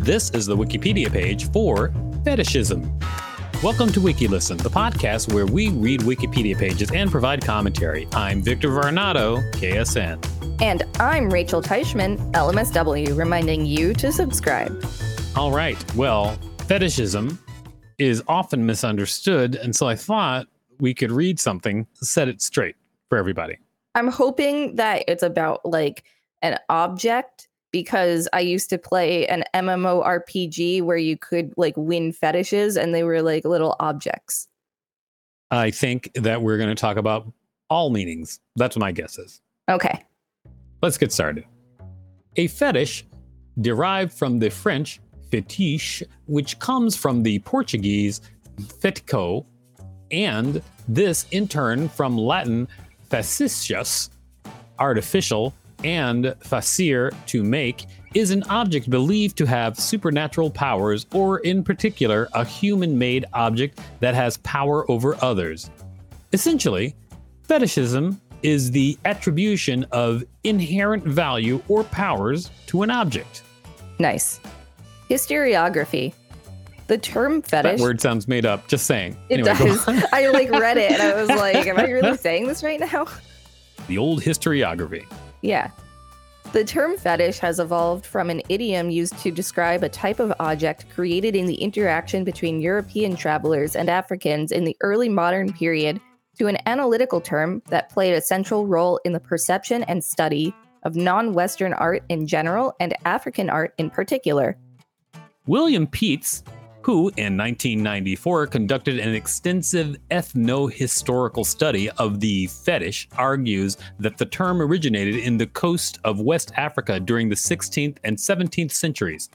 This is the Wikipedia page for fetishism. Welcome to WikiListen, the podcast where we read Wikipedia pages and provide commentary. I'm Victor Varnado, KSN. And I'm Rachel Teichman, LMSW, reminding you to subscribe. All right. Well, fetishism is often misunderstood, and so I thought we could read something, set it straight for everybody. I'm hoping that it's about like an object because I used to play an MMORPG where you could like win fetishes and they were like little objects. I think that we're going to talk about all meanings. That's what my guess is. Okay. Let's get started. A fetish derived from the French fetiche, which comes from the Portuguese feitiço, and this in turn from Latin facetious, artificial, and facere to make is an object believed to have supernatural powers, or in particular, a human made object that has power over others. Essentially, fetishism is the attribution of inherent value or powers to an object. Nice. Historiography. The term fetish. That word sounds made up. Just saying. It Anyway, does. I like read it and I was like, am I really saying this right now? the old historiography. Yeah. The term fetish has evolved from an idiom used to describe a type of object created in the interaction between European travelers and Africans in the early modern period to an analytical term that played a central role in the perception and study of non Western art in general and African art in particular. William Pietz, who in 1994 conducted an extensive ethno-historical study of the fetish, argues that the term originated in the coast of West Africa during the 16th and 17th centuries.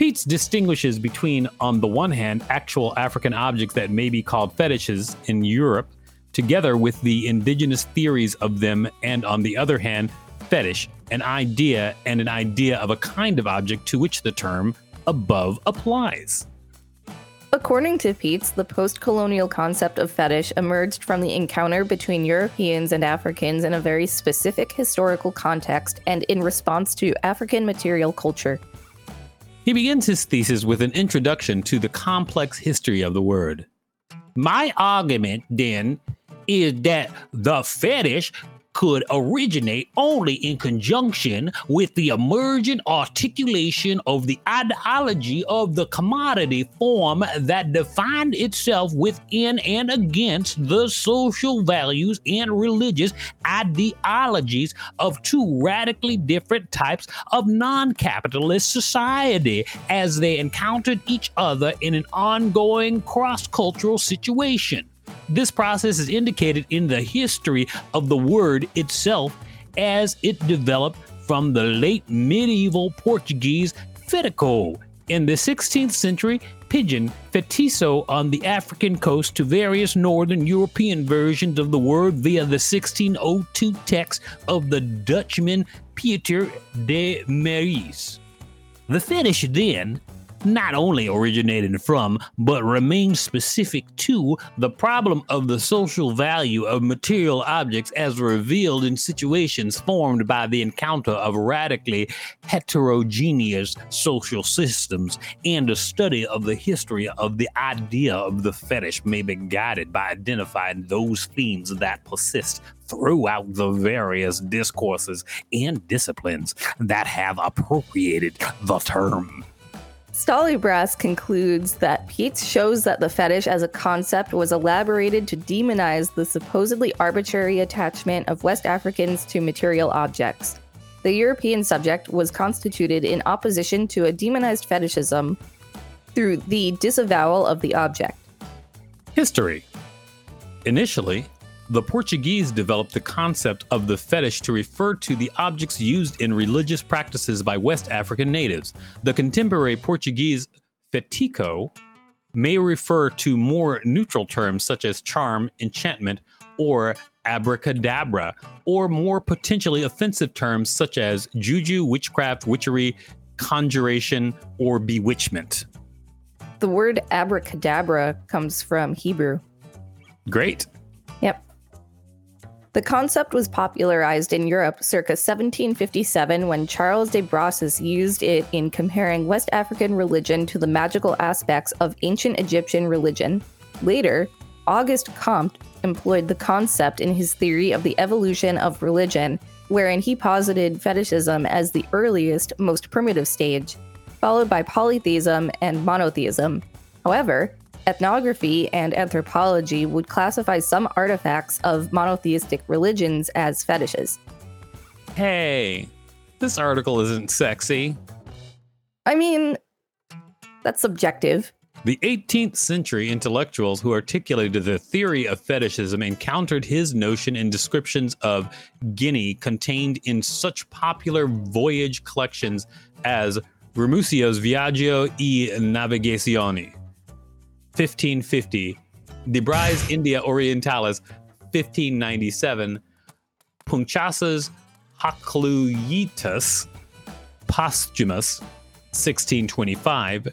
Pietz distinguishes between, on the one hand, actual African objects that may be called fetishes in Europe, together with the indigenous theories of them, and on the other hand, fetish, an idea and an idea of a kind of object to which the term above applies. According to Pietz, the post colonial concept of fetish emerged from the encounter between Europeans and Africans in a very specific historical context and in response to African material culture. He begins his thesis with an introduction to the complex history of the word. My argument, then, is that the fetish could originate only in conjunction with the emergent articulation of the ideology of the commodity form that defined itself within and against the social values and religious ideologies of two radically different types of non capitalist society as they encountered each other in an ongoing cross cultural situation. This process is indicated in the history of the word itself as it developed from the late medieval Portuguese feitiço in the 16th century pidgin fetisso on the African coast to various northern European versions of the word via the 1602 text of the Dutchman Pieter de Marees. The fetish then not only originated from, but remains specific to, the problem of the social value of material objects as revealed in situations formed by the encounter of radically heterogeneous social systems, and a study of the history of the idea of the fetish may be guided by identifying those themes that persist throughout the various discourses and disciplines that have appropriated the term. Stallybrass concludes that Pietz shows that the fetish as a concept was elaborated to demonize the supposedly arbitrary attachment of West Africans to material objects. The European subject was constituted in opposition to a demonized fetishism through the disavowal of the object. History. Initially, the Portuguese developed the concept of the fetish to refer to the objects used in religious practices by West African natives. The contemporary Portuguese feitiço may refer to more neutral terms such as charm, enchantment, or abracadabra, or more potentially offensive terms such as juju, witchcraft, witchery, conjuration, or bewitchment. The word abracadabra comes from Hebrew. Great. Yep. The concept was popularized in Europe circa 1757 when Charles de Brosses used it in comparing West African religion to the magical aspects of ancient Egyptian religion. Later, Auguste Comte employed the concept in his theory of the evolution of religion, wherein he posited fetishism as the earliest, most primitive stage, followed by polytheism and monotheism. However, ethnography and anthropology would classify some artifacts of monotheistic religions as fetishes. Hey, this article isn't sexy. I mean, that's subjective. The 18th century intellectuals who articulated the theory of fetishism encountered his notion in descriptions of Guinea contained in such popular voyage collections as Ramusio's Viaggio e Navigazione, 1550, De Bry's India Orientalis, 1597, Purchas's Hakluytus Posthumus, 1625,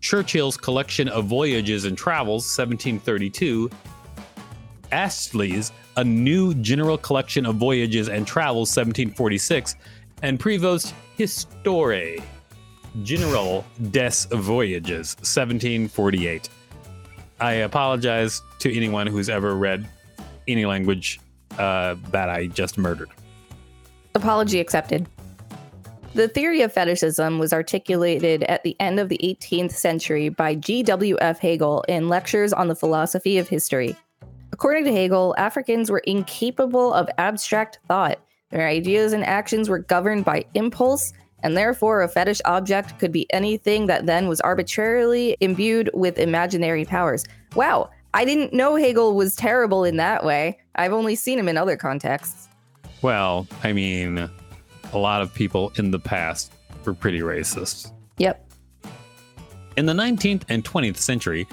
Churchill's Collection of Voyages and Travels, 1732, Astley's A New General Collection of Voyages and Travels, 1746, and Prevost's Histoire General des Voyages, 1748. I apologize to anyone who's ever read any language uh, that I just murdered. Apology accepted. The theory of fetishism was articulated at the end of the 18th century by G.W.F. Hegel in Lectures on the Philosophy of History. According to Hegel, Africans were incapable of abstract thought. Their ideas and actions were governed by impulse, and therefore a fetish object could be anything that then was arbitrarily imbued with imaginary powers. Wow, I didn't know Hegel was terrible in that way. I've only seen him in other contexts. Well, I mean, a lot of people in the past were pretty racist. Yep. In the 19th and 20th century,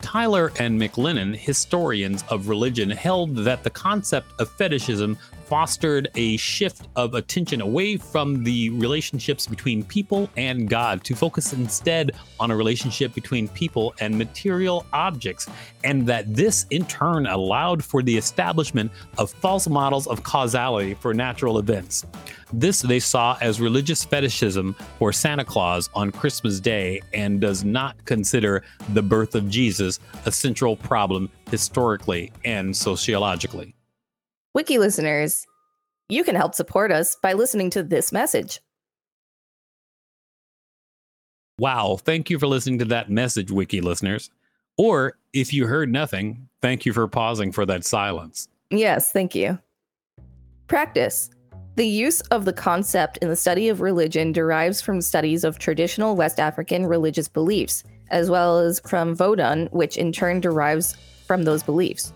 Tylor and McLennan, historians of religion, held that the concept of fetishism fostered a shift of attention away from the relationships between people and God to focus instead on a relationship between people and material objects, and that this in turn allowed for the establishment of false models of causality for natural events. This they saw as religious fetishism for Santa Claus on Christmas Day and does not consider the birth of Jesus a central problem historically and sociologically. Wiki listeners, you can help support us by listening to this message. Wow, thank you for listening to that message, Wiki listeners. Or if you heard nothing, thank you for pausing for that silence. Yes, thank you. Practice. The use of the concept in the study of religion derives from studies of traditional West African religious beliefs, as well as from Vodun, which in turn derives from those beliefs.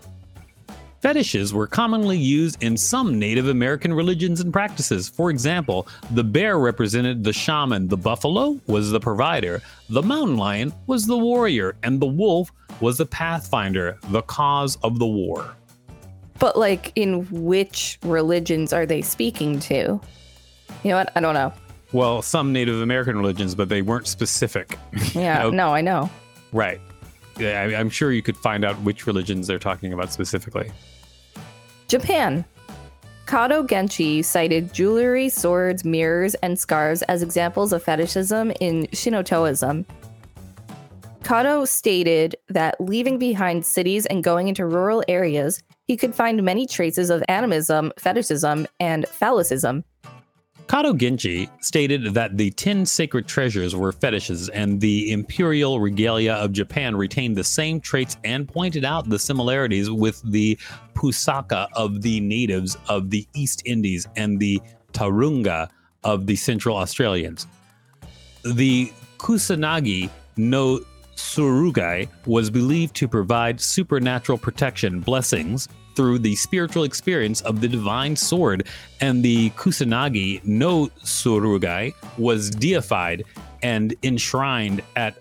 Fetishes were commonly used in some Native American religions and practices. For example, the bear represented the shaman, the buffalo was the provider, the mountain lion was the warrior, and the wolf was the pathfinder, the cause of the war. But, like, in which religions are they speaking to? You know what? I don't know. Well, some Native American religions, but they weren't specific. Yeah, no, I know. Right. Yeah, I'm sure you could find out which religions they're talking about specifically. Japan. Kato Genchi cited jewelry, swords, mirrors, and scarves as examples of fetishism in Shintoism. Kato stated that leaving behind cities and going into rural areas, he could find many traces of animism, fetishism, and phallicism. Kato Genchi stated that the 10 sacred treasures were fetishes and the imperial regalia of Japan retained the same traits and pointed out the similarities with the pusaka of the natives of the East Indies and the tarunga of the Central Australians. The Kusanagi no Tsurugi was believed to provide supernatural protection, blessings, through the spiritual experience of the divine sword, and the Kusanagi no Tsurugi was deified and enshrined at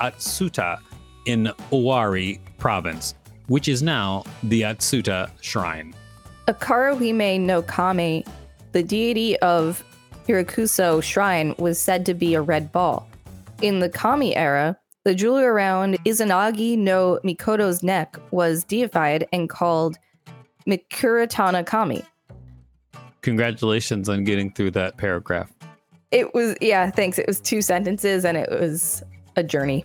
Atsuta in Owari province, which is now the Atsuta Shrine. Akaruhime no Kami, the deity of Hirakuso shrine, was said to be a red ball. In the Kami era, the jewelry around Izanagi no Mikoto's neck was deified and called Mikuratana Kami. Congratulations on getting through that paragraph. It was, yeah, thanks. It was two sentences and it was a journey.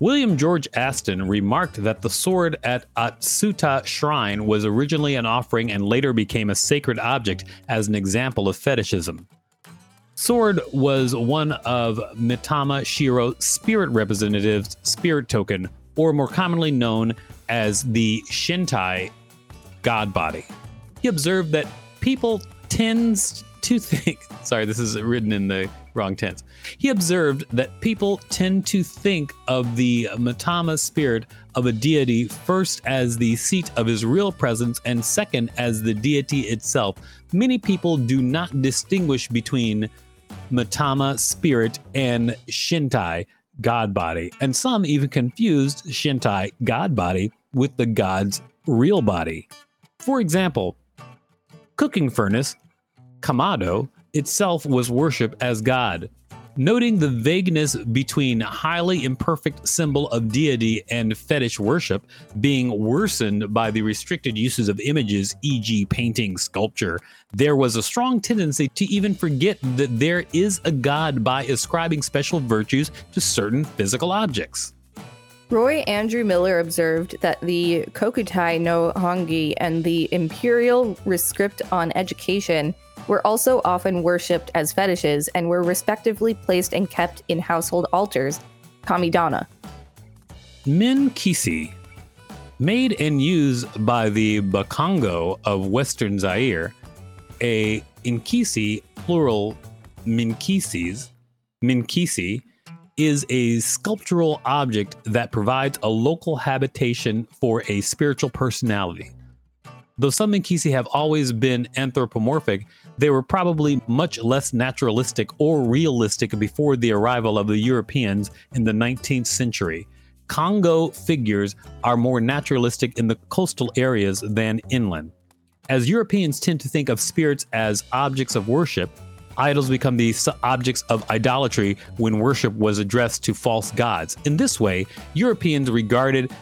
William George Aston remarked that the sword at Atsuta Shrine was originally an offering and later became a sacred object as an example of fetishism. Sword was one of Mitama Shiro's spirit representatives' spirit token, or more commonly known as the Shintai god body. He observed that people tends to think sorry this is written in the wrong tense. He observed that people tend to think of the matama spirit of a deity first as the seat of his real presence and second as the deity itself. Many people do not distinguish between matama spirit and shintai god body and some even confused shintai god body with the god's real body for example cooking furnace Kamado itself was worshipped as God. Noting the vagueness between highly imperfect symbol of deity and fetish worship being worsened by the restricted uses of images, e.g., painting, sculpture, there was a strong tendency to even forget that there is a god by ascribing special virtues to certain physical objects. Roy Andrew Miller observed that the Kokutai no Hongi and the Imperial Rescript on Education were also often worshipped as fetishes and were respectively placed and kept in household altars, kamidana. Minkisi, made and used by the Bakongo of Western Zaire, a Inkisi, plural Minkisis, Minkisi, is a sculptural object that provides a local habitation for a spiritual personality. Though some Minkisi have always been anthropomorphic, they were probably much less naturalistic or realistic before the arrival of the Europeans in the 19th century. Congo figures are more naturalistic in the coastal areas than inland. As Europeans tend to think of spirits as objects of worship, idols become the objects of idolatry when worship was addressed to false gods. In this way, Europeans regarded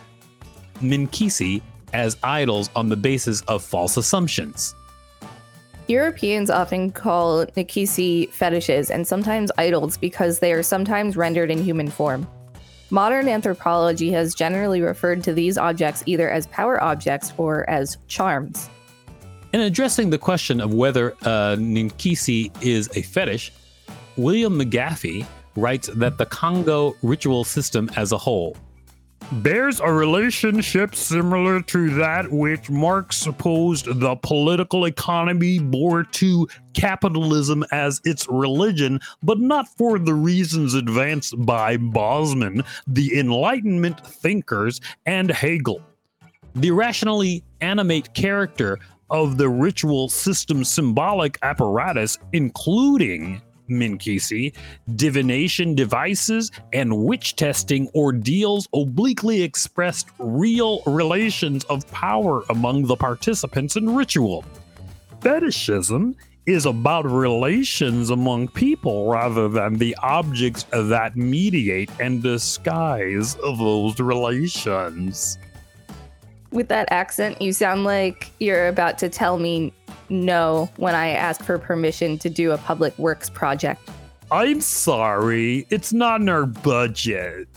Minkisi as idols on the basis of false assumptions. Europeans often call Nikisi fetishes and sometimes idols because they are sometimes rendered in human form. Modern anthropology has generally referred to these objects either as power objects or as charms. In addressing the question of whether a Ninkisi is a fetish, William MacGaffey writes that the Congo ritual system as a whole bears a relationship similar to that which Marx supposed the political economy bore to capitalism as its religion, but not for the reasons advanced by Bosman, the Enlightenment thinkers, and Hegel. The rationally animate character of the ritual system symbolic apparatus, including Minkisi, divination devices, and witch testing ordeals obliquely expressed real relations of power among the participants in ritual. Fetishism is about relations among people rather than the objects that mediate and disguise those relations. With that accent, you sound like you're about to tell me no when I ask for permission to do a public works project. I'm sorry, it's not in our budget.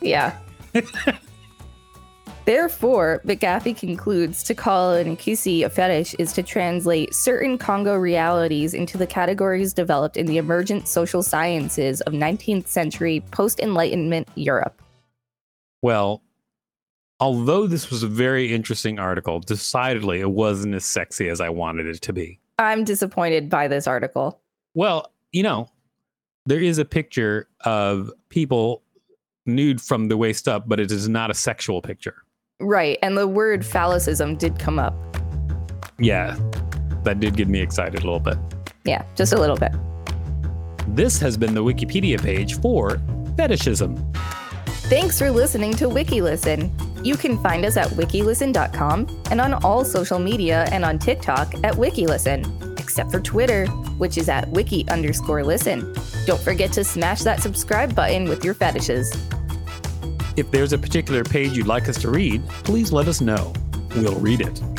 Yeah. Therefore, MacGaffey concludes to call an Nkisi a fetish is to translate certain Congo realities into the categories developed in the emergent social sciences of 19th century post Enlightenment Europe. Well, although this was a very interesting article, decidedly it wasn't as sexy as I wanted it to be. I'm disappointed by this article. Well, you know, there is a picture of people nude from the waist up, but it is not a sexual picture. Right. And the word phallicism did come up. Yeah. That did get me excited a little bit. Yeah, just a little bit. This has been the Wikipedia page for fetishism. Thanks for listening to WikiListen. You can find us at wikilisten.com and on all social media and on TikTok at WikiListen, except for Twitter, which is at wiki underscore listen. Don't forget to smash that subscribe button with your fetishes. If there's a particular page you'd like us to read, please let us know. We'll read it.